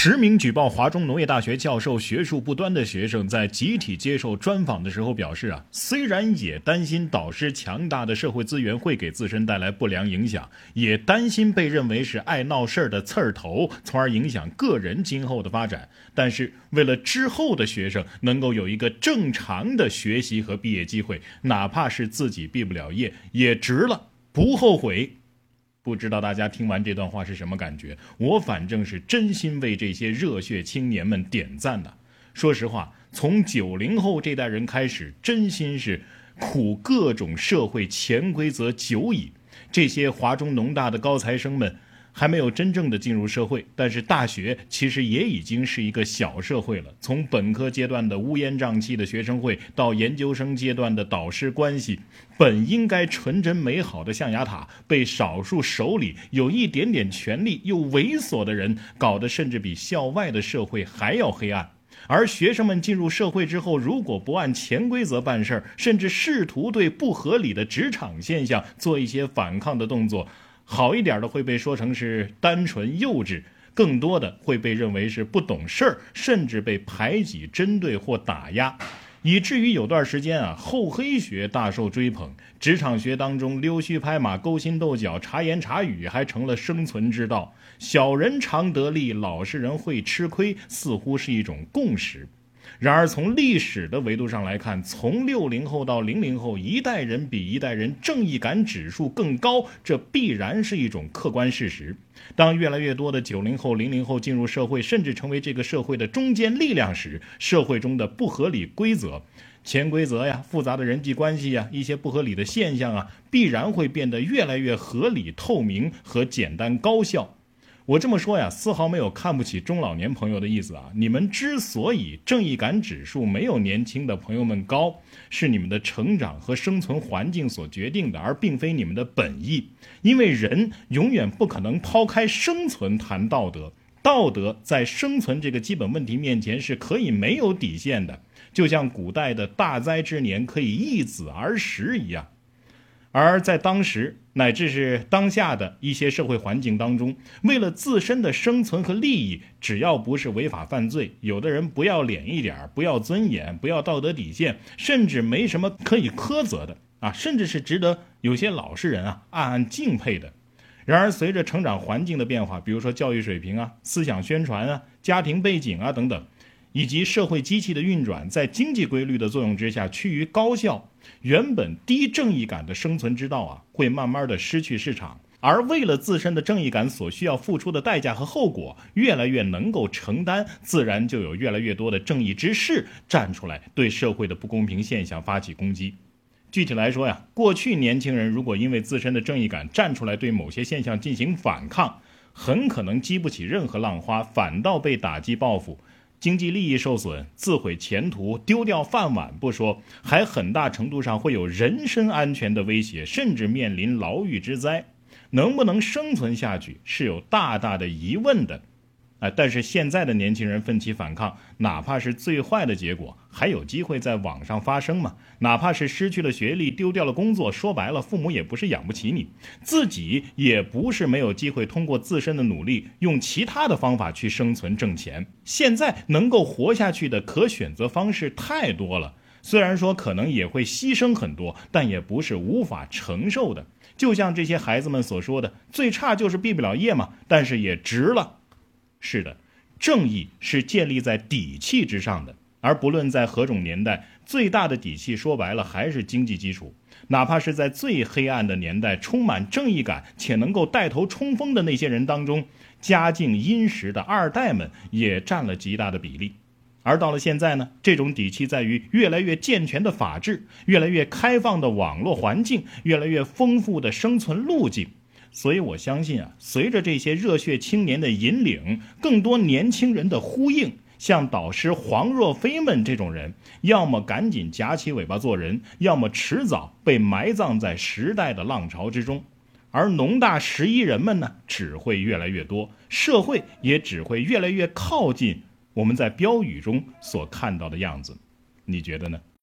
实名举报华中农业大学教授学术不端的学生在集体接受专访的时候表示啊，虽然也担心导师强大的社会资源会给自身带来不良影响，也担心被认为是爱闹事儿的刺儿头，从而影响个人今后的发展。但是为了之后的学生能够有一个正常的学习和毕业机会，哪怕是自己毕不了业，也值了，不后悔。不知道大家听完这段话是什么感觉？我反正是真心为这些热血青年们点赞的。说实话，从九零后这代人开始，真心是苦各种社会潜规则久矣。这些华中农大的高材生们。还没有真正的进入社会，但是大学其实也已经是一个小社会了。从本科阶段的乌烟瘴气的学生会，到研究生阶段的导师关系，本应该纯真美好的象牙塔，被少数手里有一点点权力又猥琐的人搞得甚至比校外的社会还要黑暗。而学生们进入社会之后，如果不按潜规则办事儿，甚至试图对不合理的职场现象做一些反抗的动作。好一点的会被说成是单纯幼稚，更多的会被认为是不懂事儿，甚至被排挤、针对或打压，以至于有段时间啊，厚黑学大受追捧，职场学当中溜须拍马、勾心斗角、茶言茶语还成了生存之道。小人常得利，老实人会吃亏，似乎是一种共识。然而，从历史的维度上来看，从六零后到零零后，一代人比一代人正义感指数更高，这必然是一种客观事实。当越来越多的九零后、零零后进入社会，甚至成为这个社会的中坚力量时，社会中的不合理规则、潜规则呀、复杂的人际关系呀、一些不合理的现象啊，必然会变得越来越合理、透明和简单高效。我这么说呀，丝毫没有看不起中老年朋友的意思啊！你们之所以正义感指数没有年轻的朋友们高，是你们的成长和生存环境所决定的，而并非你们的本意。因为人永远不可能抛开生存谈道德，道德在生存这个基本问题面前是可以没有底线的，就像古代的大灾之年可以易子而食一样。而在当时乃至是当下的一些社会环境当中，为了自身的生存和利益，只要不是违法犯罪，有的人不要脸一点，不要尊严，不要道德底线，甚至没什么可以苛责的 啊，甚至是值得有些老实人啊暗暗敬佩的。然而，随着成长环境的变化，比如说教育水平啊、思想宣传啊、家庭背景啊等等。以及社会机器的运转，在经济规律的作用之下趋于高效，原本低正义感的生存之道啊，会慢慢的失去市场。而为了自身的正义感所需要付出的代价和后果越来越能够承担，自然就有越来越多的正义之士站出来，对社会的不公平现象发起攻击。具体来说呀，过去年轻人如果因为自身的正义感站出来对某些现象进行反抗，很可能激不起任何浪花，反倒被打击报复。经济利益受损，自毁前途，丢掉饭碗不说，还很大程度上会有人身安全的威胁，甚至面临牢狱之灾。能不能生存下去，是有大大的疑问的。啊！但是现在的年轻人奋起反抗，哪怕是最坏的结果，还有机会在网上发声吗？哪怕是失去了学历，丢掉了工作，说白了，父母也不是养不起你，自己也不是没有机会通过自身的努力，用其他的方法去生存挣钱。现在能够活下去的可选择方式太多了，虽然说可能也会牺牲很多，但也不是无法承受的。就像这些孩子们所说的，最差就是毕不了业嘛，但是也值了。是的，正义是建立在底气之上的，而不论在何种年代，最大的底气说白了还是经济基础。哪怕是在最黑暗的年代，充满正义感且能够带头冲锋的那些人当中，家境殷实的二代们也占了极大的比例。而到了现在呢，这种底气在于越来越健全的法治、越来越开放的网络环境、越来越丰富的生存路径。所以我相信啊，随着这些热血青年的引领，更多年轻人的呼应，像导师黄若飞们这种人，要么赶紧夹起尾巴做人，要么迟早被埋葬在时代的浪潮之中。而农大十一人们呢，只会越来越多，社会也只会越来越靠近我们在标语中所看到的样子。你觉得呢？